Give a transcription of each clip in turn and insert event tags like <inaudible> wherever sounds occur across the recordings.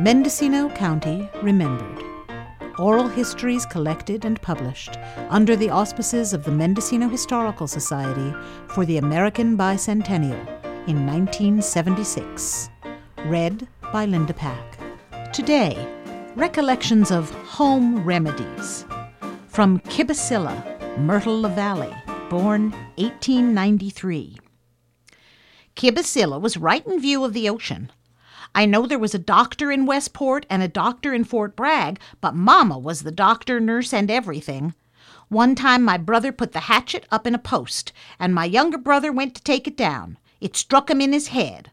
Mendocino County Remembered. Oral histories collected and published under the auspices of the Mendocino Historical Society for the American Bicentennial in 1976. Read by Linda Pack. Today, recollections of home remedies. From Kibesillah, Myrtle LeValley, born 1893. Kibesillah was right in view of the ocean. I know there was a doctor in Westport and a doctor in Fort Bragg, but Mama was the doctor, nurse, and everything. One time my brother put the hatchet up in a post, and my younger brother went to take it down. It struck him in his head.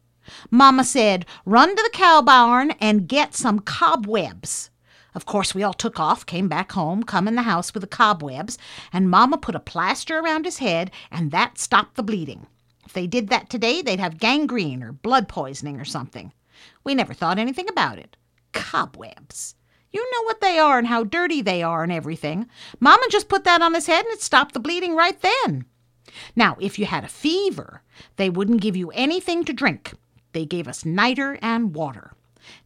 Mama said, Run to the cow barn and get some cobwebs. Of course, we all took off, came back home, come in the house with the cobwebs, and Mama put a plaster around his head, and that stopped the bleeding. If they did that today, they'd have gangrene or blood poisoning or something. We never thought anything about it. Cobwebs. You know what they are and how dirty they are and everything. Mama just put that on his head and it stopped the bleeding right then. Now, if you had a fever, they wouldn't give you anything to drink. They gave us niter and water.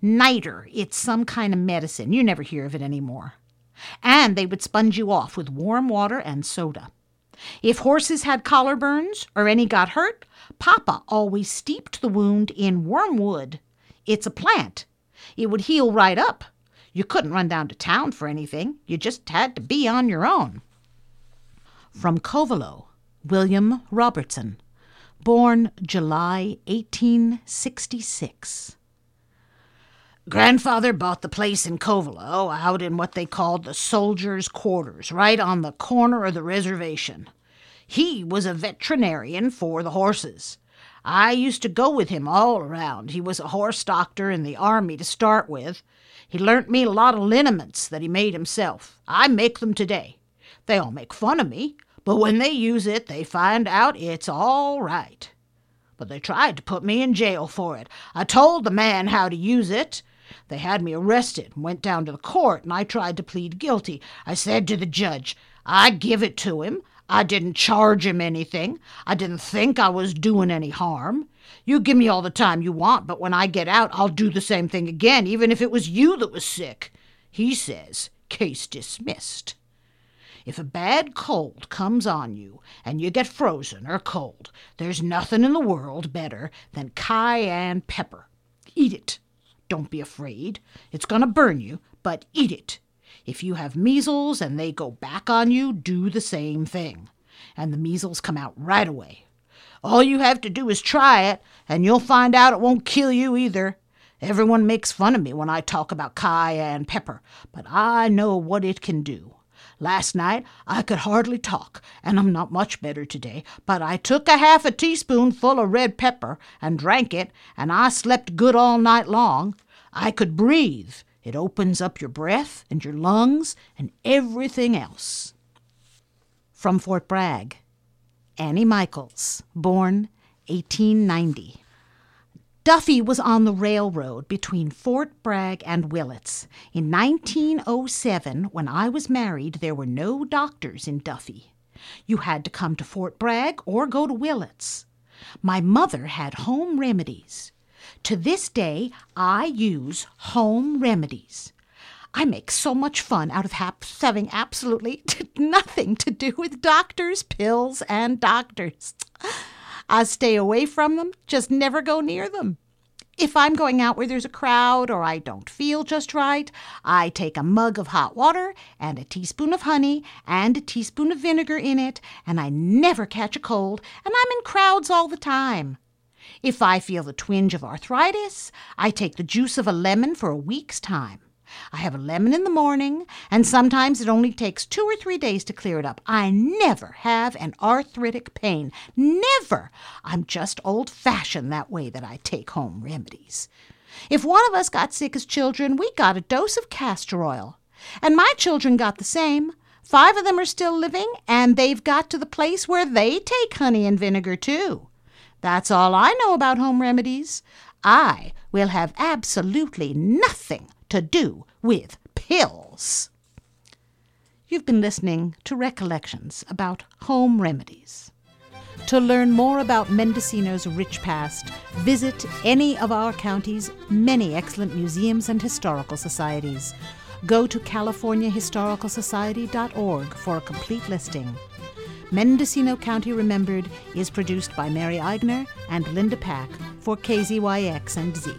Niter, it's some kind of medicine. You never hear of it anymore. And they would sponge you off with warm water and soda. If horses had collar burns or any got hurt, Papa always steeped the wound in wormwood. It's a plant. It would heal right up. You couldn't run down to town for anything. You just had to be on your own. From Covelo, William Robertson, born July 1866. Grandfather bought the place in Covelo out in what they called the soldiers' quarters, right on the corner of the reservation. He was a veterinarian for the horses. I used to go with him all around. He was a horse doctor in the army to start with. He learnt me a lot of liniments that he made himself. I make them today. They all make fun of me, but when they use it, they find out it's all right. But they tried to put me in jail for it. I told the man how to use it. They had me arrested and went down to the court, and I tried to plead guilty. I said to the judge, I give it to him. I didn't charge him anything. I didn't think I was doing any harm. You give me all the time you want, but when I get out, I'll do the same thing again, even if it was you that was sick. He says, case dismissed. If a bad cold comes on you and you get frozen or cold, there's nothing in the world better than cayenne pepper. Eat it. Don't be afraid. It's going to burn you, but eat it. If you have measles and they go back on you, do the same thing. And the measles come out right away. All you have to do is try it, and you'll find out it won't kill you either. Everyone makes fun of me when I talk about cayenne pepper, but I know what it can do. Last night I could hardly talk, and I'm not much better today, but I took a half a teaspoonful of red pepper and drank it, and I slept good all night long. I could breathe, it opens up your breath and your lungs and everything else. From Fort Bragg, Annie Michaels, born 1890. Duffy was on the railroad between Fort Bragg and Willits. In 1907, when I was married, there were no doctors in Duffy. You had to come to Fort Bragg or go to Willits. My mother had home remedies. To this day, I use home remedies. I make so much fun out of having absolutely <laughs> nothing to do with doctors, pills, and doctors. I stay away from them, just never go near them. If I'm going out where there's a crowd or I don't feel just right, I take a mug of hot water and a teaspoon of honey and a teaspoon of vinegar in it, and I never catch a cold, and I'm in crowds all the time. If I feel the twinge of arthritis, I take the juice of a lemon for a week's time. I have a lemon in the morning, and sometimes it only takes two or three days to clear it up. I never have an arthritic pain. Never! I'm just old fashioned that way that I take home remedies. If one of us got sick as children, we got a dose of castor oil. And my children got the same. Five of them are still living, and they've got to the place where they take honey and vinegar, too. That's all I know about home remedies. I will have absolutely nothing to do with pills. You've been listening to recollections about home remedies. To learn more about Mendocino's rich past, visit any of our county's many excellent museums and historical societies. Go to CaliforniaHistoricalSociety.org for a complete listing. Mendocino County Remembered is produced by Mary Eigner and Linda Pack for KZYX and Z.